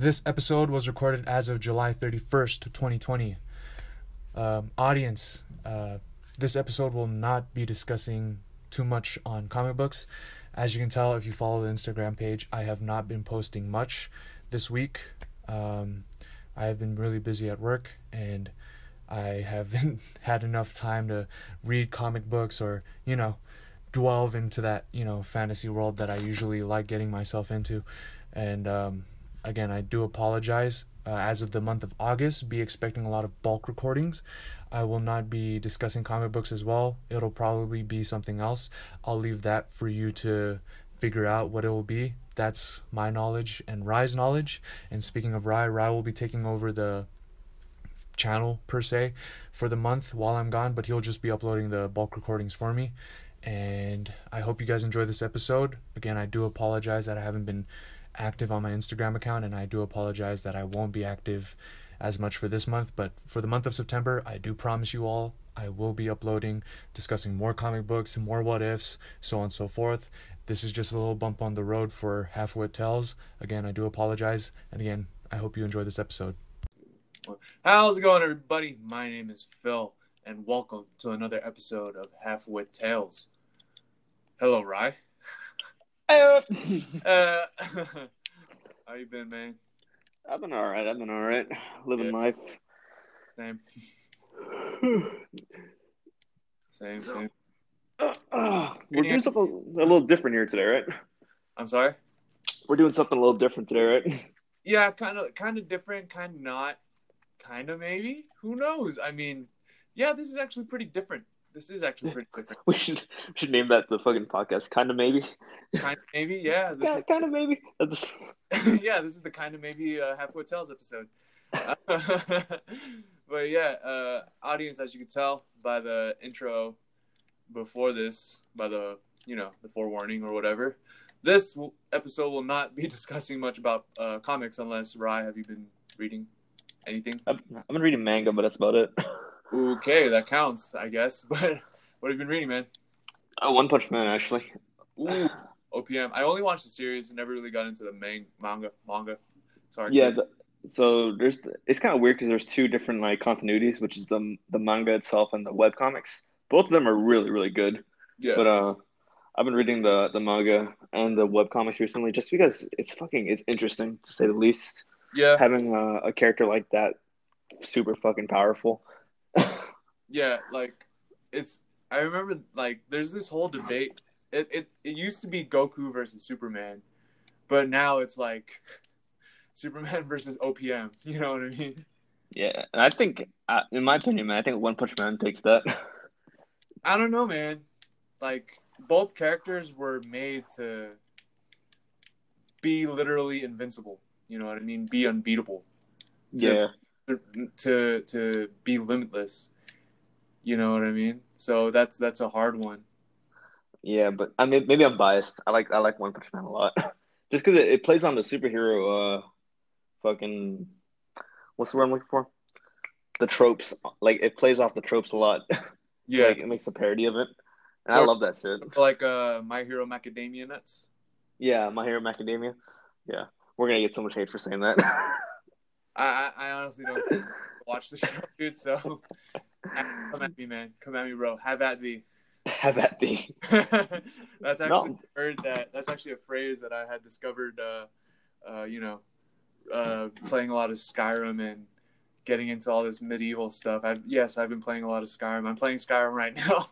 This episode was recorded as of July 31st, 2020. Um, audience, uh, this episode will not be discussing too much on comic books. As you can tell, if you follow the Instagram page, I have not been posting much this week. Um, I have been really busy at work and I haven't had enough time to read comic books or, you know, delve into that, you know, fantasy world that I usually like getting myself into. And um, again, I do apologize. Uh, as of the month of August, be expecting a lot of bulk recordings. I will not be discussing comic books as well. It'll probably be something else. I'll leave that for you to figure out what it will be. That's my knowledge and Rye's knowledge. And speaking of Rye, Rye will be taking over the channel per se for the month while I'm gone, but he'll just be uploading the bulk recordings for me. And I hope you guys enjoy this episode. Again, I do apologize that I haven't been active on my Instagram account, and I do apologize that I won't be active as much for this month. But for the month of September, I do promise you all I will be uploading, discussing more comic books, more what ifs, so on and so forth. This is just a little bump on the road for Half Wit Tales. Again, I do apologize. And again, I hope you enjoy this episode. How's it going, everybody? My name is Phil, and welcome to another episode of Half Wit Tales. Hello, Rye. Uh, how you been, man? I've been all right. I've been all right. Living yeah. life. Same. same, so, same. Uh, uh, we're doing something a little different here today, right? I'm sorry. We're doing something a little different today, right? Yeah, kind of, kind of different, kind of not, kind of maybe. Who knows? I mean, yeah, this is actually pretty different. This is actually pretty different. we should we should name that the fucking podcast. Kind of maybe. Kind of maybe, yeah. This yeah, is... kind of maybe. yeah, this is the kind of maybe uh, Half Wit Tales episode. but yeah, uh, audience, as you can tell by the intro before this, by the you know the forewarning or whatever, this episode will not be discussing much about uh, comics unless Rye, have you been reading anything? I've, I've been reading manga, but that's about it. Okay, that counts, I guess. But what have you been reading, man? Oh, One Punch Man, actually. Ooh, OPM. I only watched the series and never really got into the main manga. Manga. Sorry. Yeah. The, so there's it's kind of weird because there's two different like continuities, which is the the manga itself and the web comics. Both of them are really really good. Yeah. But uh, I've been reading the the manga and the web comics recently, just because it's fucking it's interesting to say the least. Yeah. Having a, a character like that, super fucking powerful. Yeah, like it's. I remember like there's this whole debate. It it it used to be Goku versus Superman, but now it's like Superman versus OPM. You know what I mean? Yeah, and I think, uh, in my opinion, man, I think One Punch Man takes that. I don't know, man. Like both characters were made to be literally invincible. You know what I mean? Be unbeatable. To, yeah. To, to be limitless. You know what I mean? So that's that's a hard one. Yeah, but I mean, maybe I'm biased. I like I like One Punch Man a lot, just because it, it plays on the superhero, uh, fucking, what's the word I'm looking for? The tropes. Like it plays off the tropes a lot. Yeah, like, it makes a parody of it. And so, I love that shit. Like uh, My Hero Macadamia Nuts. Yeah, My Hero Macadamia. Yeah, we're gonna get so much hate for saying that. I I honestly don't watch the show, dude. So come at me, man. Come at me, bro. Have at me. Have at me. that's actually no. heard that. That's actually a phrase that I had discovered. Uh, uh, you know, uh, playing a lot of Skyrim and getting into all this medieval stuff. I've yes, I've been playing a lot of Skyrim. I'm playing Skyrim right now.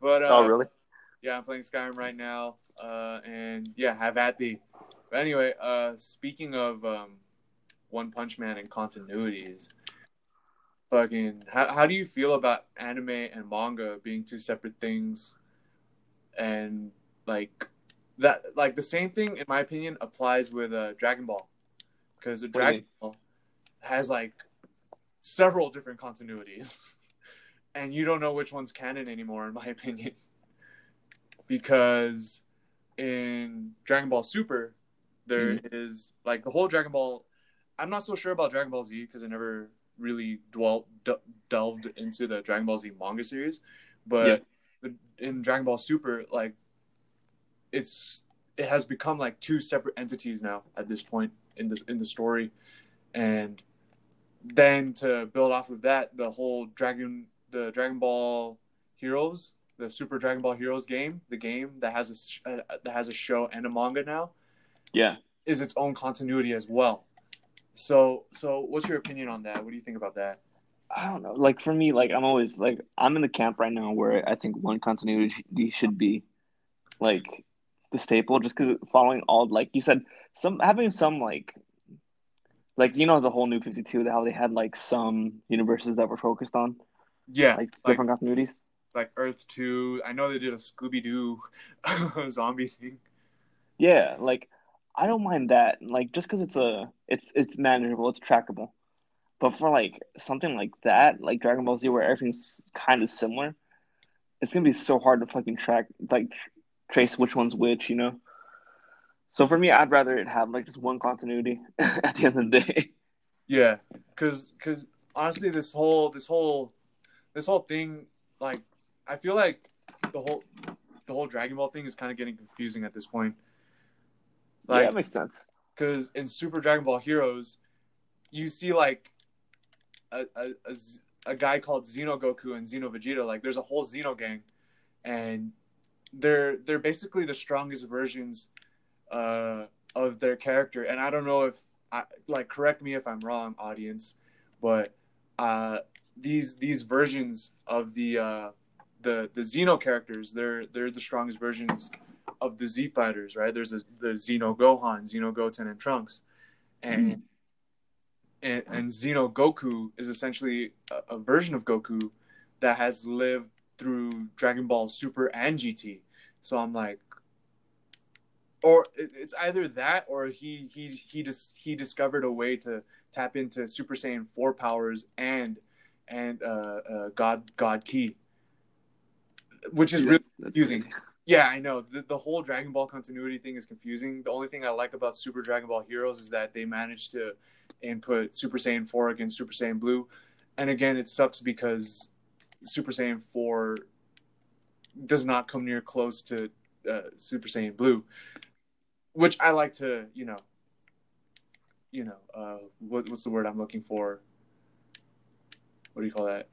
But uh, oh, really? Yeah, I'm playing Skyrim right now, uh, and yeah, have at thee. But anyway, uh, speaking of um, One Punch Man and continuities, fucking, how how do you feel about anime and manga being two separate things, and like that, like the same thing, in my opinion, applies with uh, Dragon Ball, because Dragon Ball has like several different continuities. and you don't know which one's canon anymore, in my opinion, because in Dragon Ball Super, there mm-hmm. is like the whole Dragon Ball. I'm not so sure about Dragon Ball Z because I never really dwelt d- delved into the Dragon Ball Z manga series, but yeah. in Dragon Ball Super, like it's it has become like two separate entities now at this point in the in the story, and then to build off of that, the whole Dragon the Dragon Ball Heroes, the Super Dragon Ball Heroes game, the game that has a uh, that has a show and a manga now, yeah, is its own continuity as well. So so what's your opinion on that? What do you think about that? I don't know. Like for me, like I'm always like I'm in the camp right now where I think one continuity should be like the staple, just because following all like you said, some having some like like you know the whole new 52 how they had like some universes that were focused on yeah like different like, continuities like earth 2 i know they did a scooby-doo zombie thing yeah like i don't mind that like just because it's a it's it's manageable it's trackable but for like something like that like dragon ball z where everything's kind of similar it's gonna be so hard to fucking track like trace which one's which you know so for me, I'd rather it have like just one continuity at the end of the day. Yeah, because because honestly, this whole this whole this whole thing, like, I feel like the whole the whole Dragon Ball thing is kind of getting confusing at this point. Like, yeah, that makes sense. Because in Super Dragon Ball Heroes, you see like a, a, a, a guy called Xeno Goku and Xeno Vegeta. Like, there's a whole Xeno gang, and they're they're basically the strongest versions uh, of their character. And I don't know if I like correct me if I'm wrong, audience, but uh, these these versions of the uh, the the Xeno characters, they're they're the strongest versions of the Z fighters, right? There's a, the Xeno Gohan, Xeno Goten, and Trunks, and mm-hmm. and, and Xeno Goku is essentially a, a version of Goku that has lived through Dragon Ball Super and GT. So I'm like, or it's either that or he he he just he discovered a way to tap into Super Saiyan four powers and and uh, uh, God God Ki, which is really that's confusing. Crazy. Yeah, I know the, the whole Dragon Ball continuity thing is confusing. The only thing I like about Super Dragon Ball Heroes is that they managed to input Super Saiyan four against Super Saiyan Blue, and again it sucks because Super Saiyan four does not come near close to uh, Super Saiyan Blue which I like to, you know, you know, uh, what, what's the word I'm looking for? What do you call that?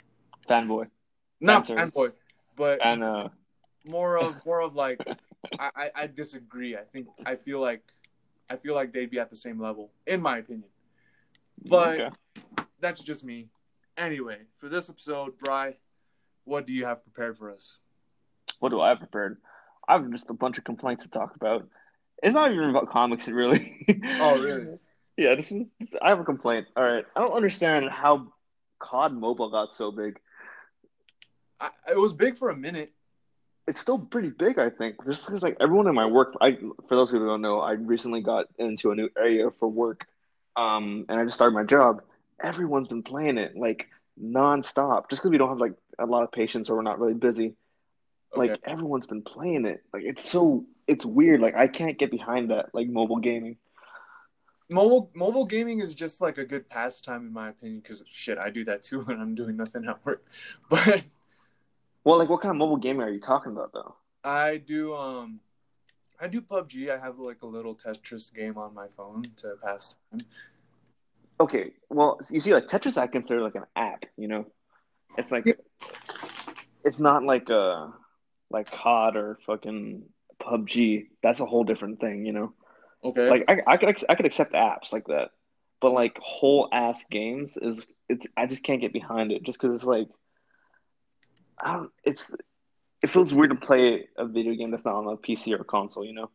Fanboy. Not fanboy, but and uh, more of more of like, I, I, I disagree. I think I feel like I feel like they'd be at the same level, in my opinion. But okay. that's just me. Anyway, for this episode, Rye, what do you have prepared for us? What do I have prepared? I have just a bunch of complaints to talk about. It's not even about comics, really. oh, really? yeah, this is. This, I have a complaint. All right, I don't understand how COD Mobile got so big. I, it was big for a minute. It's still pretty big, I think. Just because, like, everyone in my work, I for those who don't know, I recently got into a new area for work, um, and I just started my job. Everyone's been playing it like nonstop, just because we don't have like a lot of patients or we're not really busy. Okay. Like everyone's been playing it. Like it's so it's weird. Like I can't get behind that. Like mobile gaming. Mobile mobile gaming is just like a good pastime in my opinion. Because shit, I do that too when I'm doing nothing at work. But well, like what kind of mobile gaming are you talking about though? I do um, I do PUBG. I have like a little Tetris game on my phone to pass time. Okay, well, you see, like Tetris, I consider like an app. You know, it's like yeah. it's not like a like COD or fucking PUBG, that's a whole different thing, you know. Okay. Like I, I could I could accept apps like that, but like whole ass games is it's I just can't get behind it just because it's like I don't it's it feels weird to play a video game that's not on a PC or console, you know,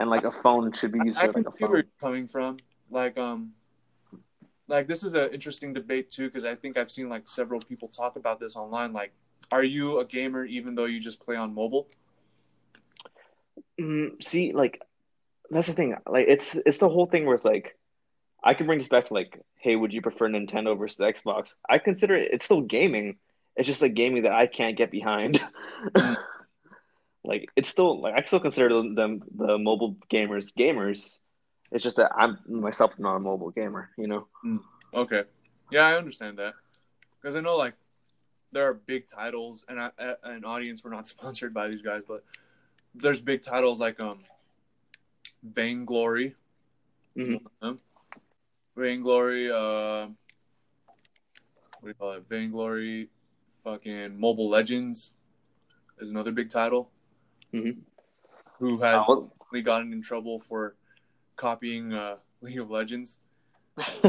and like a phone should be used I, I like a phone. Where you're coming from, like um, like this is an interesting debate too because I think I've seen like several people talk about this online. Like, are you a gamer even though you just play on mobile? Mm, see, like that's the thing. Like it's it's the whole thing where it's like I can bring this back to like, hey, would you prefer Nintendo versus Xbox? I consider it it's still gaming. It's just like gaming that I can't get behind. Mm. like it's still like I still consider them the mobile gamers gamers. It's just that I'm myself not a mobile gamer, you know. Mm. Okay, yeah, I understand that because I know like there are big titles, and I, an audience. We're not sponsored by these guys, but there's big titles like um Vainglory. Mm-hmm. Vainglory, uh, what do you call it? Vainglory, fucking Mobile Legends is another big title. Mm-hmm. Who has uh, gotten in trouble for copying uh, League of Legends?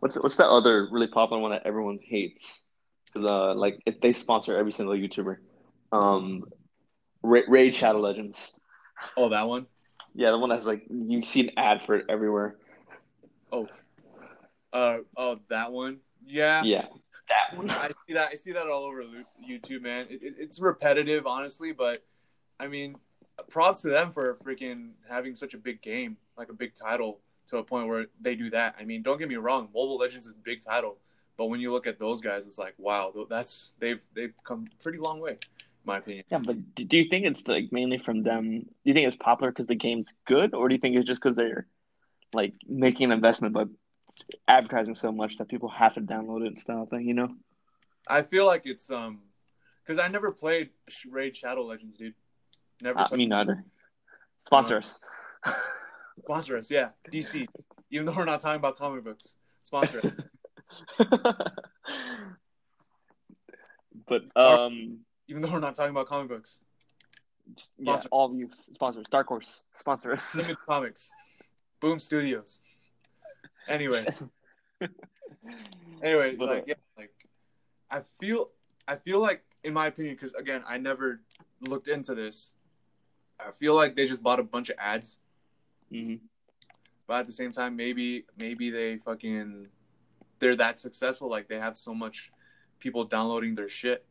what's what's that other really popular one that everyone hates? Because uh, like if they sponsor every single YouTuber, um, Ra- Raid Shadow Legends. Oh, that one. Yeah, the one that's like you see an ad for it everywhere. Oh, uh, oh, that one. Yeah. Yeah, that one. I see that. I see that all over YouTube, man. It, it, it's repetitive, honestly, but I mean, props to them for freaking having such a big game, like a big title, to a point where they do that. I mean, don't get me wrong, Mobile Legends is a big title, but when you look at those guys, it's like, wow, that's they've they've come pretty long way in my opinion. Yeah, but do you think it's like mainly from them? Do you think it's popular because the game's good, or do you think it's just because they're like making an investment by advertising so much that people have to download it and stuff? Thing, you know. I feel like it's um, because I never played Raid Shadow Legends, dude. Never. Uh, me neither. Sponsor us. Sponsor us, yeah. DC. Even though we're not talking about comic books, sponsor us. but um even though we're not talking about comic books. Just, yeah, all of you sponsors. Dark Horse sponsor us. Comics, Boom Studios. Anyway, anyway, but, like uh, yeah, like I feel, I feel like, in my opinion, because again, I never looked into this. I feel like they just bought a bunch of ads. Mm-hmm. But at the same time, maybe maybe they fucking they're that successful. Like they have so much people downloading their shit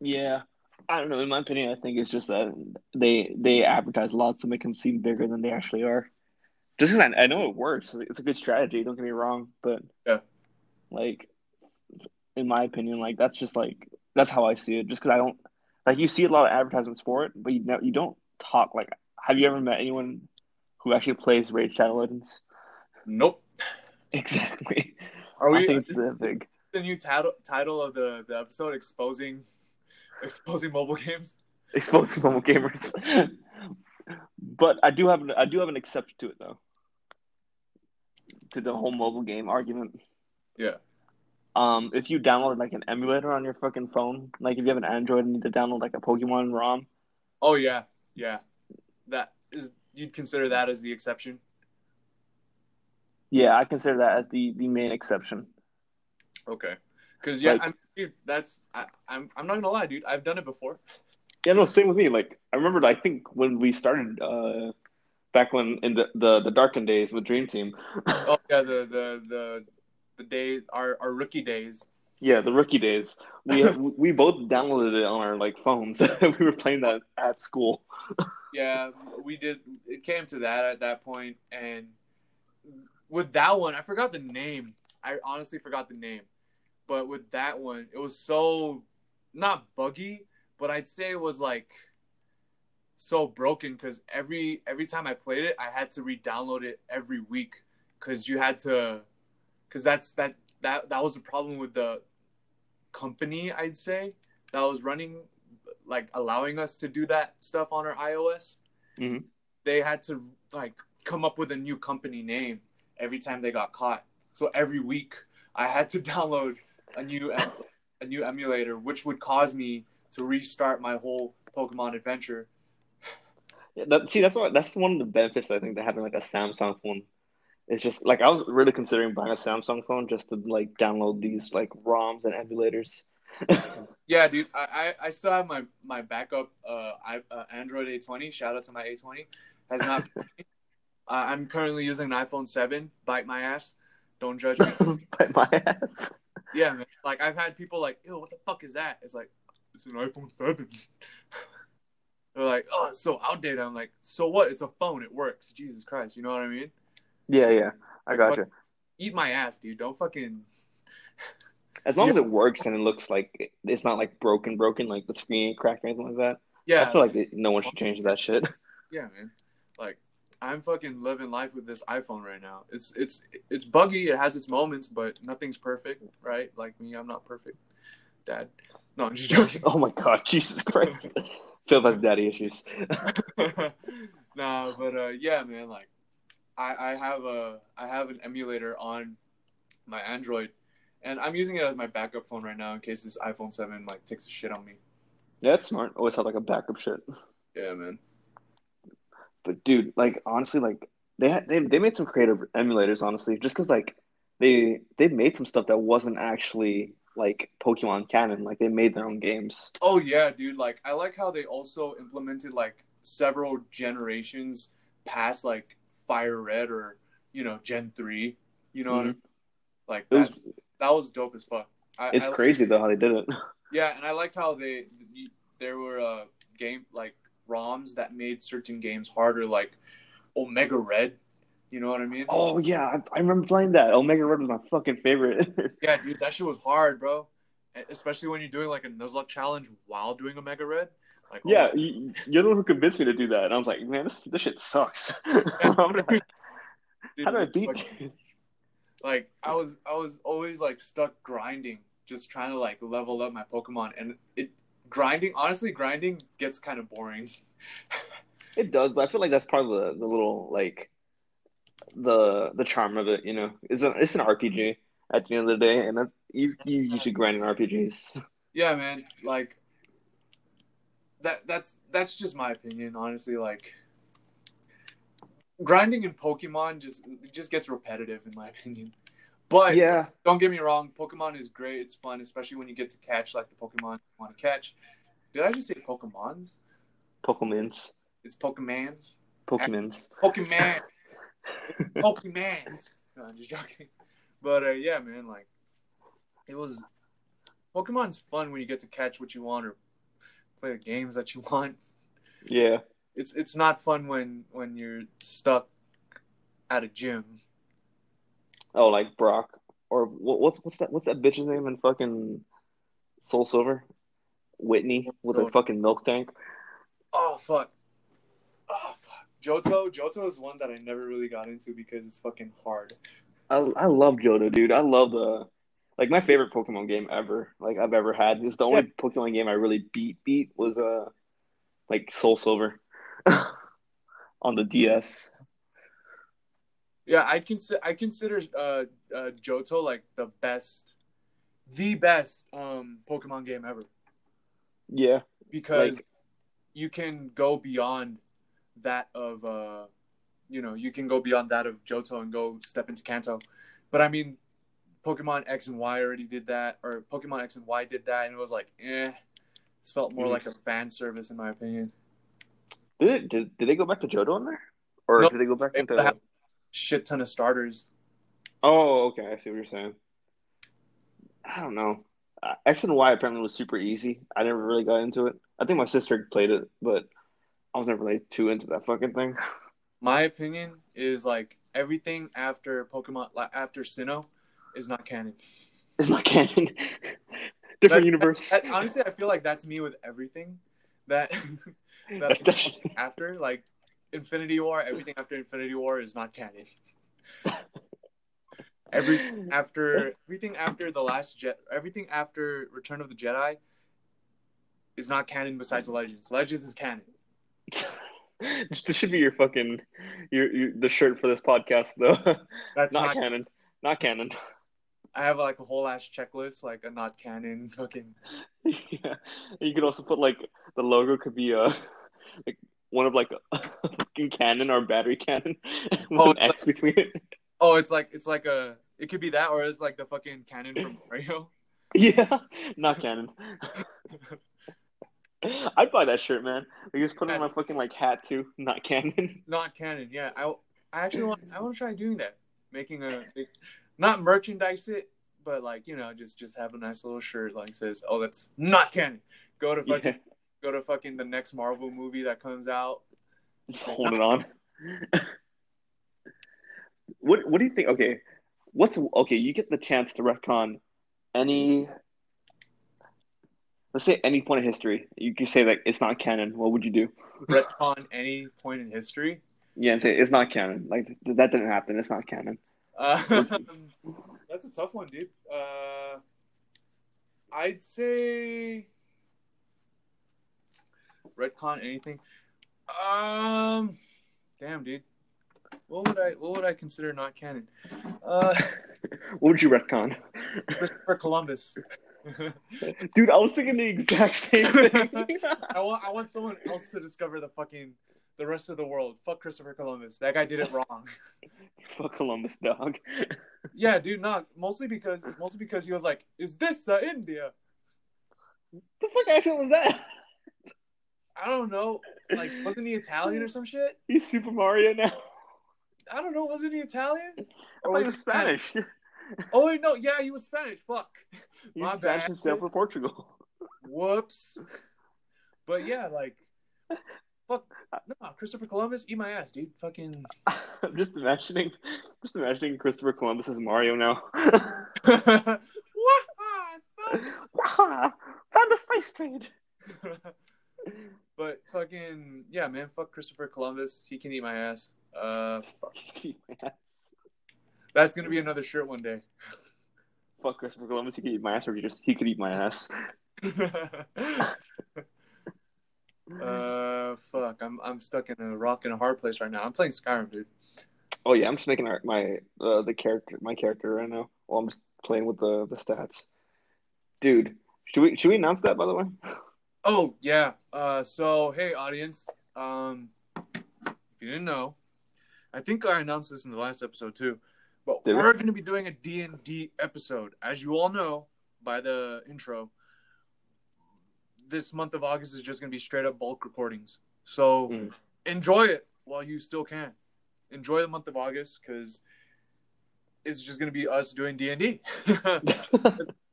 yeah, I don't know. In my opinion, I think it's just that they they advertise a lot to make them seem bigger than they actually are. Just because I, I know it works, it's a good strategy. Don't get me wrong, but yeah, like in my opinion, like that's just like that's how I see it. Just because I don't like you see a lot of advertisements for it, but you know you don't talk like. Have you ever met anyone who actually plays Raid Shadow Legends? Nope. Exactly. Are we? I think uh, it's that big. The new title title of the the episode exposing exposing mobile games. Exposing mobile gamers. but I do have I do have an exception to it though. To the whole mobile game argument. Yeah. Um, if you download like an emulator on your fucking phone, like if you have an Android and you need to download like a Pokemon ROM. Oh yeah, yeah. That is you'd consider that as the exception. Yeah, I consider that as the the main exception. Okay. Because yeah, like, I'm, dude, that's I, I'm I'm not gonna lie, dude. I've done it before. Yeah, no, same with me. Like I remember, I think when we started uh, back when in the, the the darkened days with Dream Team. oh yeah, the the the the days our our rookie days. Yeah, the rookie days. We we both downloaded it on our like phones. we were playing that at school. yeah, we did. It came to that at that point, and with that one, I forgot the name. I honestly forgot the name. But with that one, it was so not buggy, but I'd say it was like so broken because every every time I played it, I had to re-download it every week because you had to because that's that that that was the problem with the company I'd say that was running like allowing us to do that stuff on our iOS. Mm-hmm. They had to like come up with a new company name every time they got caught. So every week I had to download a new a new emulator, which would cause me to restart my whole Pokemon adventure. Yeah, that, see, that's what that's one of the benefits I think to having like a Samsung phone. It's just like I was really considering buying a Samsung phone just to like download these like ROMs and emulators. yeah, dude, I, I, I still have my my backup uh, I, uh Android A20. Shout out to my A20. Has not. uh, I'm currently using an iPhone 7. Bite my ass. Don't judge me. Bite my ass. Yeah, man. Like I've had people like, "Ew, what the fuck is that?" It's like it's an iPhone seven. They're like, "Oh, it's so outdated." I'm like, "So what? It's a phone. It works." Jesus Christ, you know what I mean? Yeah, yeah, I got you. Eat my ass, dude. Don't fucking. As long yeah. as it works and it looks like it's not like broken, broken, like the screen cracked or anything like that. Yeah, I feel like no one should change that shit. Yeah, man. Like I'm fucking living life with this iPhone right now. It's it's it's buggy. It has its moments, but nothing's perfect, right? Like me, I'm not perfect, Dad. No, I'm just joking. oh my God, Jesus Christ! Phil has daddy issues. nah, but uh, yeah, man. Like, I I have a I have an emulator on my Android, and I'm using it as my backup phone right now in case this iPhone seven like takes a shit on me. Yeah, it's smart. Always have like a backup shit. Yeah, man. But dude, like honestly, like they had they they made some creative emulators. Honestly, just because like they they made some stuff that wasn't actually like Pokemon canon. Like they made their own games. Oh yeah, dude. Like I like how they also implemented like several generations past like Fire Red or you know Gen three. You know, mm-hmm. I mean? like that. Was, that was dope as fuck. I, it's I, crazy though how they did it. Yeah, and I liked how they there were uh game like ROMs that made certain games harder, like Omega Red. You know what I mean? Oh yeah, I, I remember playing that. Omega Red was my fucking favorite. yeah, dude, that shit was hard, bro. Especially when you're doing like a Nuzlocke challenge while doing Omega Red. Like, oh yeah, you, are the one who convinced me to do that, and I was like, man, this this shit sucks. Yeah, how do I beat this? Like I was I was always like stuck grinding, just trying to like level up my Pokemon, and it grinding honestly grinding gets kind of boring. it does, but I feel like that's part of the the little like the the charm of it. You know, it's an it's an RPG at the end of the day, and that you you you should grind in RPGs. Yeah, man. Like that that's that's just my opinion, honestly. Like grinding in Pokemon just just gets repetitive, in my opinion. But yeah, don't get me wrong, Pokemon is great. It's fun, especially when you get to catch like the Pokemon you want to catch. Did I just say Pokemons? Pokemons. It's Pokemons. Pokemons. Pokemans. Pokemon. Pokemans. No, I'm just joking. But uh, yeah, man, like it was. Pokemon's fun when you get to catch what you want or play the games that you want. Yeah. It's it's not fun when when you're stuck at a gym Oh, like Brock or what's what's that what's that bitch's name in fucking Soul Silver? Whitney with her fucking Miltank. Oh fuck. Oh fuck. Johto, Johto is one that I never really got into because it's fucking hard. I I love Johto, dude. I love the like my favorite Pokemon game ever, like I've ever had. This the only yeah. Pokemon game I really beat beat was uh like Soul Silver on the DS. Yeah, I consider I consider uh, uh, Johto like the best, the best um Pokemon game ever. Yeah, because like... you can go beyond that of uh, you know, you can go beyond that of Johto and go step into Kanto. But I mean, Pokemon X and Y already did that, or Pokemon X and Y did that, and it was like, eh. This felt more mm-hmm. like a fan service, in my opinion. Did it, did, did they go back to Johto in there, or nope. did they go back into? shit ton of starters. Oh, okay. I see what you're saying. I don't know. Uh, X and Y apparently was super easy. I never really got into it. I think my sister played it, but I was never really too into that fucking thing. My opinion is like everything after Pokemon, like after Sinnoh, is not canon. It's not canon. Different that, universe. That, that, honestly, I feel like that's me with everything. That that after like Infinity War, everything after Infinity War is not canon. everything after everything after the last jet, everything after Return of the Jedi is not canon besides Legends. Legends is canon. this should be your fucking your, your the shirt for this podcast though. That's not, not canon. Not canon. I have like a whole ass checklist, like a not canon fucking. Yeah, you could also put like the logo could be a like one of like a fucking cannon or battery cannon with oh, an X like, between it. Oh, it's like it's like a it could be that or it's like the fucking cannon from Mario. Yeah, not canon. I'd buy that shirt, man. I just put on my fucking like hat too. Not canon. Not canon. Yeah, I, I actually want I want to try doing that. Making a not merchandise it, but like you know, just just have a nice little shirt like says, "Oh, that's not canon." Go to fucking yeah go to fucking the next Marvel movie that comes out. Just hold it on. what What do you think? Okay, what's okay? You get the chance to retcon any. Let's say any point in history. You can say like it's not canon. What would you do? Retcon any point in history. Yeah, and say it's not canon. Like that didn't happen. It's not canon. Uh, that's a tough one, dude. Uh, I'd say retcon anything? Um, damn, dude. what would I what would I consider not canon? Uh, what would you retcon? Christopher Columbus. Dude, I was thinking the exact same thing. I want I want someone else to discover the fucking the rest of the world. Fuck Christopher Columbus. That guy did it wrong. Fuck Columbus, dog. yeah, dude. Not mostly because mostly because he was like, "Is this uh, India?" The fuck accent was that? I don't know. Like, wasn't he Italian or some shit? He's Super Mario now. I don't know. Wasn't he Italian? Or was he was Spanish? Spanish? Oh wait, no. Yeah, he was Spanish. Fuck. He's My Spanish bad. and sailed for Portugal. Whoops. But yeah, like, fuck. No, Christopher Columbus, eat my ass, dude. Fucking. I'm just imagining, just imagining Christopher Columbus as Mario now. Found the spice trade. but fucking yeah, man. Fuck Christopher Columbus. He can eat my ass. Uh, that's gonna be another shirt one day. Fuck Christopher Columbus. He could eat my ass, or he just he could eat my ass. uh, fuck. I'm I'm stuck in a rock and a hard place right now. I'm playing Skyrim, dude. Oh yeah, I'm just making my uh, the character my character right now. While I'm just playing with the the stats. Dude, should we should we announce that by the way? Oh yeah. Uh, so hey audience, um, if you didn't know, I think I announced this in the last episode too, but Did we're going to be doing a D and D episode, as you all know by the intro. This month of August is just going to be straight up bulk recordings, so mm. enjoy it while you still can. Enjoy the month of August because it's just going to be us doing D and D.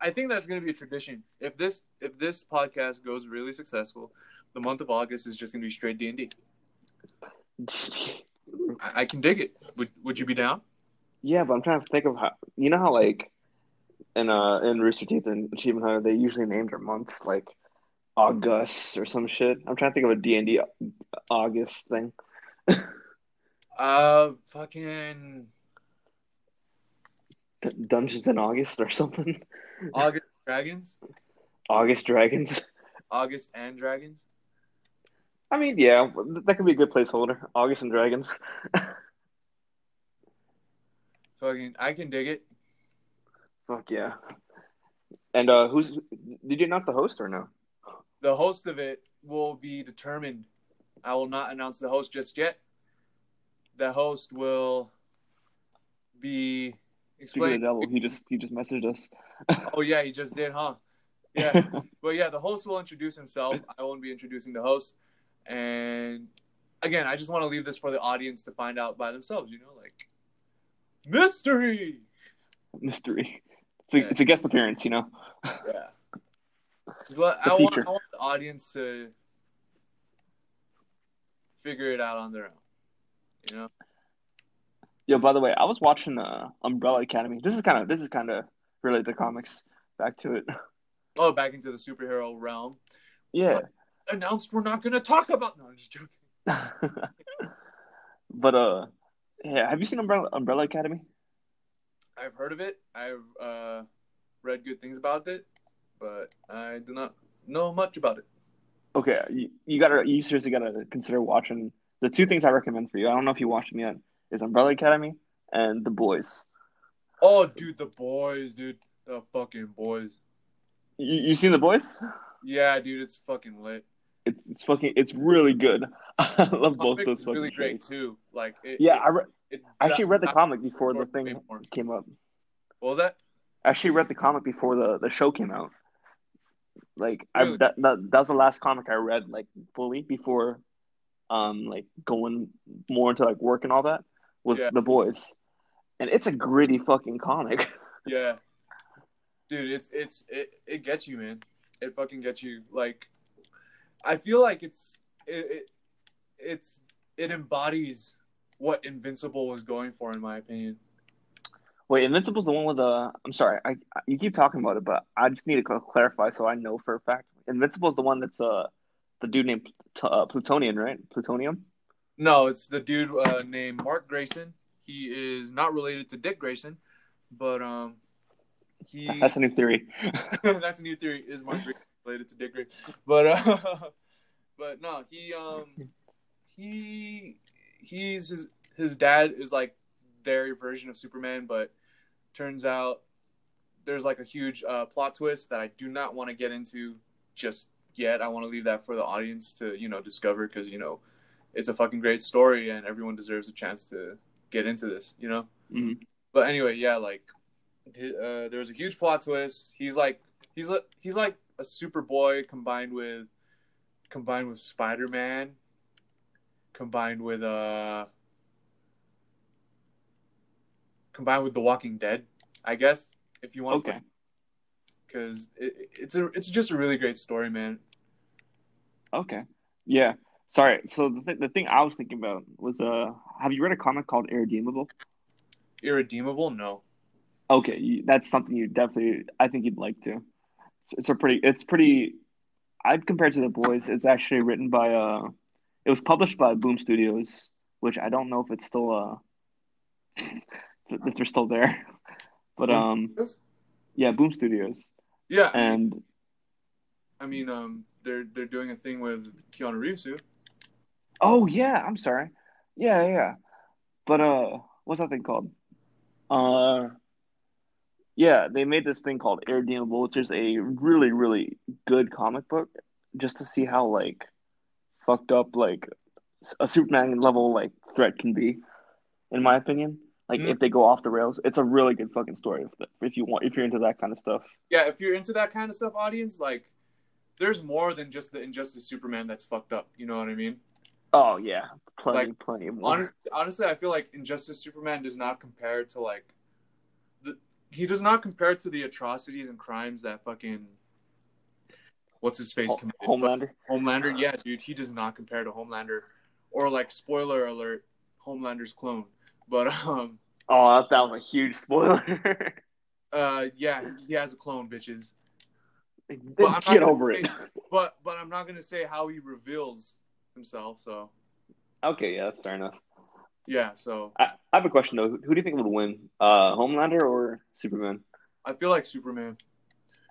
I think that's going to be a tradition. If this if this podcast goes really successful, the month of August is just going to be straight D and D. I can dig it. Would Would you be down? Yeah, but I'm trying to think of how you know how like in uh in Rooster Teeth and Achievement Hunter they usually name their months like August or some shit. I'm trying to think of a D and D August thing. uh, fucking Dungeons in August or something. August Dragons. August Dragons. August and Dragons. I mean, yeah, that could be a good placeholder. August and Dragons. Fucking, I can dig it. Fuck yeah. And uh who's did you announce the host or no? The host of it will be determined. I will not announce the host just yet. The host will be Explain. The devil. He just he just messaged us. oh yeah, he just did, huh? Yeah. but yeah, the host will introduce himself. I won't be introducing the host. And again, I just want to leave this for the audience to find out by themselves. You know, like mystery. Mystery. It's a, yeah. it's a guest appearance, you know. yeah. Let, I, want, I want the audience to figure it out on their own. You know. Yo, by the way, I was watching uh, Umbrella Academy. This is kind of this is kind of related to comics. Back to it. Oh, back into the superhero realm. Yeah. But announced we're not going to talk about. No, I'm just joking. but uh, yeah. Have you seen Umbrella Umbrella Academy? I've heard of it. I've uh, read good things about it, but I do not know much about it. Okay, you, you gotta you seriously gotta consider watching the two things I recommend for you. I don't know if you watched them yet is Umbrella Academy and The Boys. Oh, dude, The Boys, dude, the fucking Boys. You you seen The Boys? Yeah, dude, it's fucking lit. It's it's fucking it's really good. I love both those. Fucking really shows. great too. Like it, yeah, it, I, re- it, I actually read the comic before the thing came up. What was that? I actually read the comic before the, the show came out. Like really? I that, that that was the last comic I read like fully before, um, like going more into like work and all that with yeah. the boys, and it's a gritty fucking comic. Yeah, dude, it's it's it, it gets you, man. It fucking gets you. Like, I feel like it's it, it it's it embodies what Invincible was going for, in my opinion. Wait, Invincible's the one with the. I'm sorry, I, I you keep talking about it, but I just need to clarify so I know for a fact. Invincible's the one that's uh the dude named uh, Plutonian, right? Plutonium. No, it's the dude uh, named Mark Grayson. He is not related to Dick Grayson, but um, he. That's a new theory. that's a new theory. Is Mark Grayson related to Dick Grayson? But uh, but no, he um, he he's his his dad is like their version of Superman, but turns out there's like a huge uh, plot twist that I do not want to get into just yet. I want to leave that for the audience to you know discover because you know it's a fucking great story and everyone deserves a chance to get into this. You know. Mm-hmm. But anyway, yeah, like uh, there's a huge plot twist. He's like he's like he's like a Superboy combined with combined with Spider Man, combined with uh combined with The Walking Dead, I guess if you want. Okay. Because it, it's a it's just a really great story, man. Okay. Yeah. Sorry. So the th- the thing I was thinking about was uh, have you read a comic called Irredeemable? Irredeemable? No. Okay, that's something you definitely I think you'd like to. It's, it's a pretty it's pretty. I'd compare it to the boys. It's actually written by uh, it was published by Boom Studios, which I don't know if it's still uh, if they're still there. But um, yeah, Boom Studios. Yeah, and I mean, um, they're they're doing a thing with Keanu Reeves too. Oh yeah, I'm sorry. Yeah, yeah. But uh, what's that thing called? Uh, yeah, they made this thing called Irredeemable, which is a really, really good comic book, just to see how like fucked up like a Superman level like threat can be, in my opinion. Like mm-hmm. if they go off the rails, it's a really good fucking story. If, if you want, if you're into that kind of stuff. Yeah, if you're into that kind of stuff, audience, like, there's more than just the Injustice Superman that's fucked up. You know what I mean? Oh yeah, plenty, like, plenty more. Honestly, honestly, I feel like Injustice Superman does not compare to like, he does not compare to the atrocities and crimes that fucking what's his face committed. Homelander. Homelander, yeah, dude, he does not compare to Homelander, or like spoiler alert, Homelander's clone. But um. Oh, that was a huge spoiler. uh, yeah, he has a clone, bitches. Get over say, it. But but I'm not gonna say how he reveals himself. So. Okay, yeah, that's fair enough. Yeah, so I, I have a question though. Who do you think would win, uh, Homelander or Superman? I feel like Superman.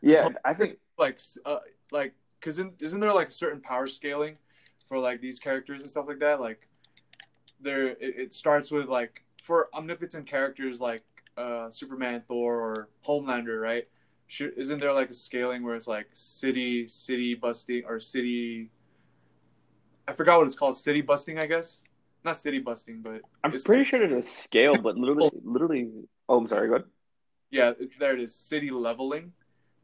Yeah, I think like uh, like because isn't there like a certain power scaling for like these characters and stuff like that? Like there, it, it starts with like for omnipotent characters like uh, Superman, Thor, or Homelander, right? Should, isn't there like a scaling where it's like city, city busting, or city? I forgot what it's called. City busting, I guess. Not city busting, but I'm pretty sure there's a scale, but literally, literally. Oh, I'm sorry. Go ahead. Yeah, there it is. City leveling.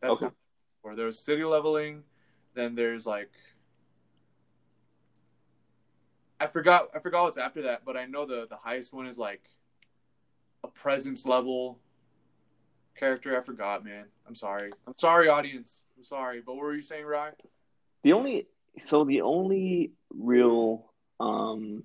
That's okay. Or there's city leveling. Then there's like I forgot I forgot what's after that, but I know the the highest one is like a presence level character. I forgot, man. I'm sorry. I'm sorry, audience. I'm sorry. But what were you saying, Ryan? The only so the only real um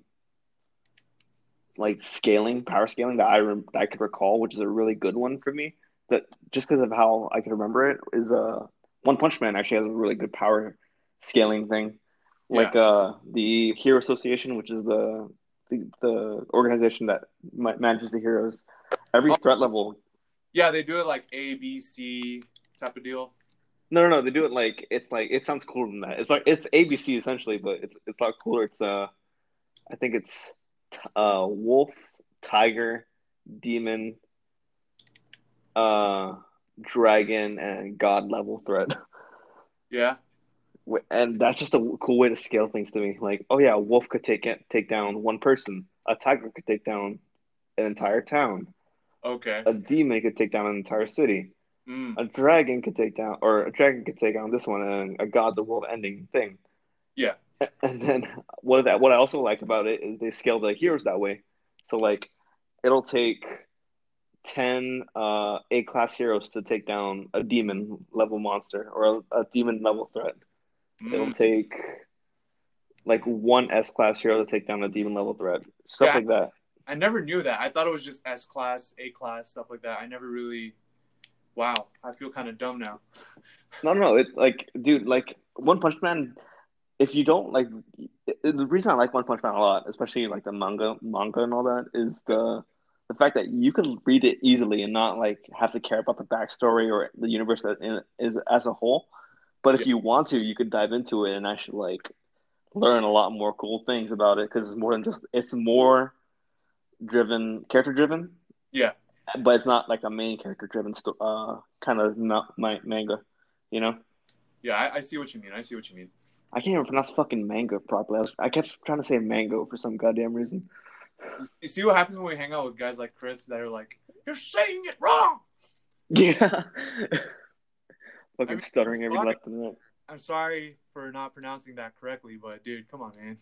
like scaling power scaling that I rem- that I could recall, which is a really good one for me. That just because of how I can remember it is uh One Punch Man actually has a really good power scaling thing like yeah. uh, the Hero Association, which is the the, the organization that manages the heroes. Every oh. threat level. Yeah, they do it like A, B, C type of deal. No, no, no. They do it like it's like it sounds cooler than that. It's like it's ABC essentially, but it's it's a lot cooler. It's uh, I think it's uh, wolf, tiger, demon, uh, dragon, and god level threat. Yeah and that's just a cool way to scale things to me. Like, oh yeah, a wolf could take it, take down one person. A tiger could take down an entire town. Okay. A demon could take down an entire city. Mm. A dragon could take down, or a dragon could take down this one, and a god's a world-ending thing. Yeah. And then what that what I also like about it is they scale the heroes that way. So like, it'll take ten uh, A class heroes to take down a demon level monster or a, a demon level threat. Mm. It'll take like one S class hero to take down a demon level threat, stuff yeah, like that. I never knew that. I thought it was just S class, A class, stuff like that. I never really. Wow, I feel kind of dumb now. no, no, it's like, dude, like One Punch Man. If you don't like, the reason I like One Punch Man a lot, especially like the manga, manga and all that, is the the fact that you can read it easily and not like have to care about the backstory or the universe that is as a whole. But if yeah. you want to, you could dive into it and actually like learn a lot more cool things about it because it's more than just it's more driven, character driven. Yeah. But it's not like a main character driven sto- uh kind of ma- ma- manga, you know. Yeah, I, I see what you mean. I see what you mean. I can't even pronounce fucking mango properly. I, was, I kept trying to say mango for some goddamn reason. You see what happens when we hang out with guys like Chris that are like, "You're saying it wrong." Yeah. fucking I mean, stuttering every left and right. I'm sorry for not pronouncing that correctly, but dude, come on, man.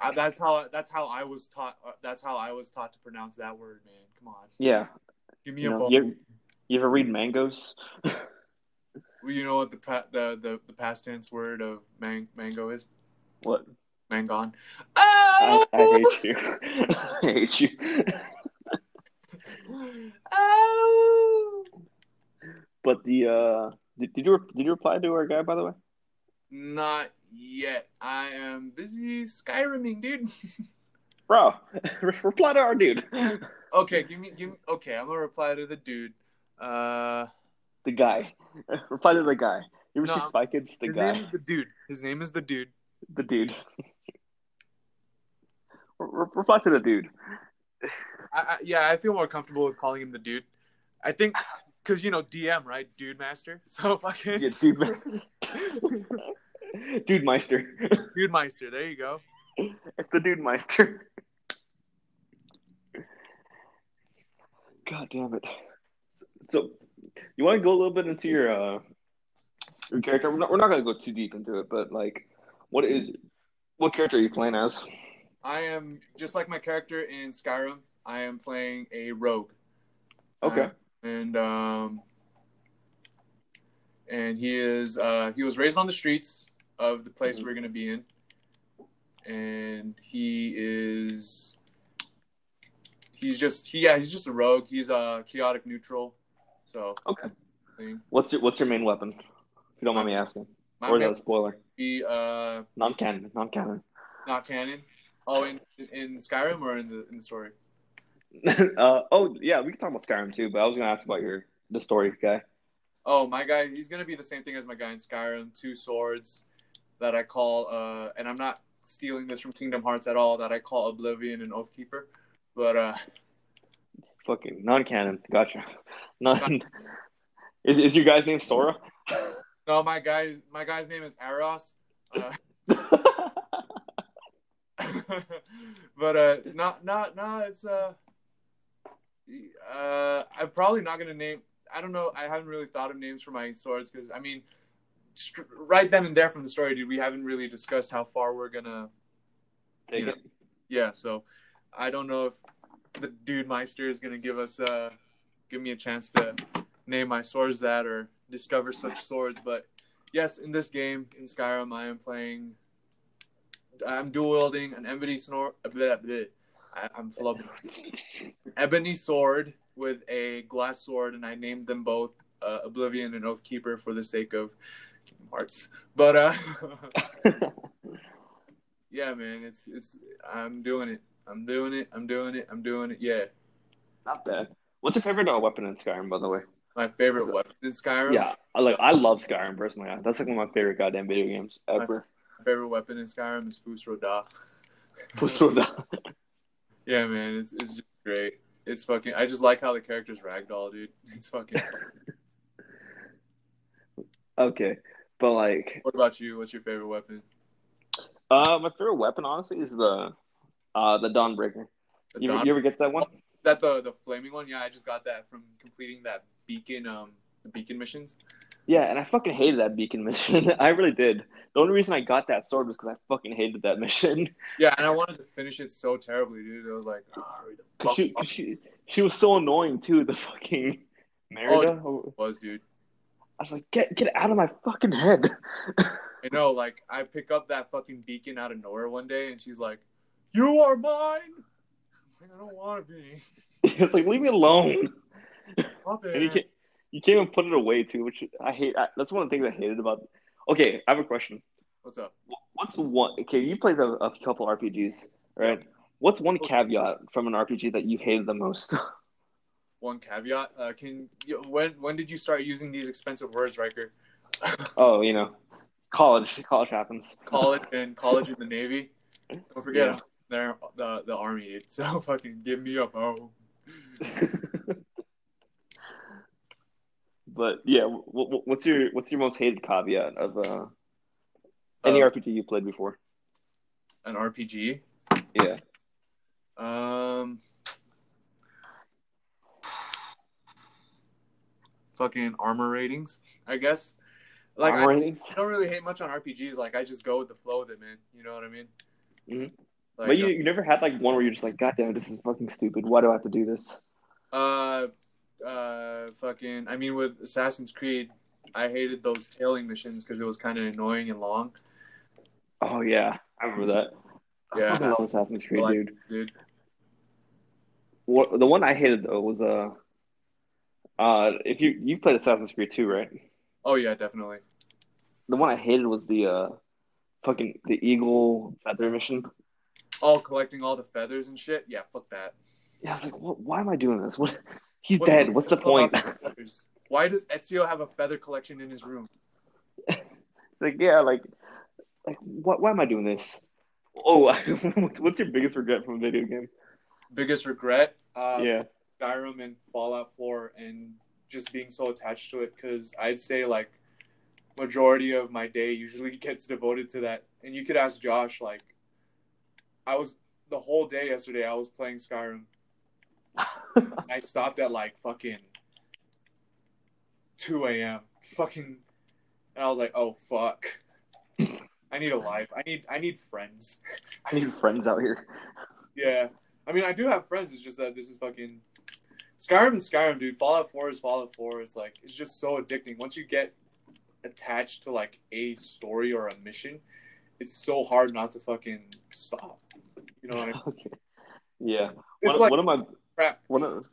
I, that's how that's how I was taught. Uh, that's how I was taught to pronounce that word, man. Come on. Yeah. Give me you a know, you, you ever read mangoes? you know what the, the the the past tense word of man, mango is? What? Mangon. Oh! I, I hate you. I hate you. oh! But the uh, did, did you did you reply to our guy by the way? Not yet. I am busy Skyriming, dude. Bro, reply to our dude. Okay, give me, give me. Okay, I'm gonna reply to the dude. Uh, the guy. reply to the guy. You ever no, see Spy Kids? The his guy. name is the dude. His name is the dude. The dude. reply to the dude. I, I, yeah, I feel more comfortable with calling him the dude. I think because you know DM right, dude master. So fucking yeah, dude. dude Meister. Dude Meister. There you go. It's the Dude Meister. God damn it. So, you want to go a little bit into your uh, your character? We're not, we're not going to go too deep into it, but like, what is what character are you playing as? I am just like my character in Skyrim. I am playing a rogue. Okay. Uh, and um, and he is uh, he was raised on the streets of the place mm-hmm. we're gonna be in, and he is he's just he, yeah he's just a rogue. He's a chaotic neutral. So okay. What's your what's your main weapon? If you don't mind me asking. My or is that a spoiler? Be uh non-canon, non-canon. Not canon. Oh, in in Skyrim or in the in the story? uh, oh yeah, we can talk about Skyrim too. But I was gonna ask about your the story guy. Oh, my guy, he's gonna be the same thing as my guy in Skyrim. Two swords that I call, uh, and I'm not stealing this from Kingdom Hearts at all. That I call Oblivion and Oathkeeper, but uh, fucking non-canon. Gotcha. Non. is is your guy's name Sora? No, my guy's my guy's name is Eros. Uh, but uh, not not not it's uh, uh, I'm probably not gonna name I don't know. I haven't really thought of names for my swords because I mean, st- right then and there from the story, dude, we haven't really discussed how far we're gonna take you know, it. Yeah, so I don't know if the dude Meister is gonna give us uh give me a chance to name my swords that or discover such swords. But yes, in this game in Skyrim, I am playing. I'm dual wielding an ebony sword. I'm flubbing. ebony sword with a glass sword, and I named them both uh, Oblivion and Oathkeeper for the sake of Hearts. But uh, yeah, man, it's it's I'm doing it. I'm doing it. I'm doing it. I'm doing it. Yeah. Not bad. What's your favorite uh, weapon in Skyrim, by the way? My favorite weapon in Skyrim. Yeah, I like I love Skyrim personally. That's like one of my favorite goddamn video games ever. My favorite weapon in Skyrim is Fus Ro Fus Ro yeah, man, it's it's just great. It's fucking. I just like how the characters ragdoll, dude. It's fucking. okay, but like. What about you? What's your favorite weapon? Uh, my favorite weapon, honestly, is the, uh, the Dawnbreaker. The you, Dawn- you ever get that one? That the the flaming one? Yeah, I just got that from completing that beacon um the beacon missions. Yeah, and I fucking hated that beacon mission. I really did. The only reason I got that sword was because I fucking hated that mission. Yeah, and I wanted to finish it so terribly, dude. I was like, oh, she, she, she was so annoying too. The fucking Meridia oh, was, dude. I was like, get get out of my fucking head. I know, like I pick up that fucking beacon out of nowhere one day, and she's like, "You are mine." Like, I don't want to be. it's like, leave me alone. And you can't, you can't even put it away too, which I hate. I, that's one of the things I hated about. Okay, I have a question. What's up? What's one? Okay, you played a, a couple RPGs, right? What's one caveat from an RPG that you hated the most? one caveat. Uh, can you, when when did you start using these expensive words, Riker? oh, you know, college. College happens. College and college in the Navy. Don't forget. They're the the army. So fucking give me a bow. but yeah, what's your what's your most hated caveat of uh, any uh, RPG you played before? An RPG? Yeah. Um. Fucking armor ratings, I guess. Like armor I, ratings? I don't really hate much on RPGs. Like I just go with the flow of it, man. You know what I mean? Mm-hmm. Like, but you, uh, you never had like one where you're just like, God damn, this is fucking stupid. Why do I have to do this? Uh, uh, fucking. I mean, with Assassin's Creed, I hated those tailing missions because it was kind of annoying and long. Oh yeah, I remember that. Yeah, I love Assassin's Creed, like, dude. Dude. What the one I hated though was uh, uh, if you you played Assassin's Creed 2, right? Oh yeah, definitely. The one I hated was the uh, fucking the eagle feather mission. Oh, collecting all the feathers and shit. Yeah, fuck that. Yeah, I was like, what? Why am I doing this? What? He's What's dead. What's the point? Why does Ezio have a feather collection in his room? like, yeah, like, like, what? Why am I doing this? Oh, what's your biggest regret from a video game? Biggest regret? Uh, yeah, Skyrim and Fallout 4, and just being so attached to it. Because I'd say like majority of my day usually gets devoted to that. And you could ask Josh, like, I was the whole day yesterday. I was playing Skyrim. I stopped at like fucking two a.m. Fucking, and I was like, "Oh fuck, I need a life. I need I need friends. I need friends out here." Yeah, I mean, I do have friends. It's just that this is fucking Skyrim is Skyrim, dude. Fallout Four is Fallout Four. It's like it's just so addicting. Once you get attached to like a story or a mission, it's so hard not to fucking stop. You know what I mean? Okay. Yeah. It's one, like one of my crack. One of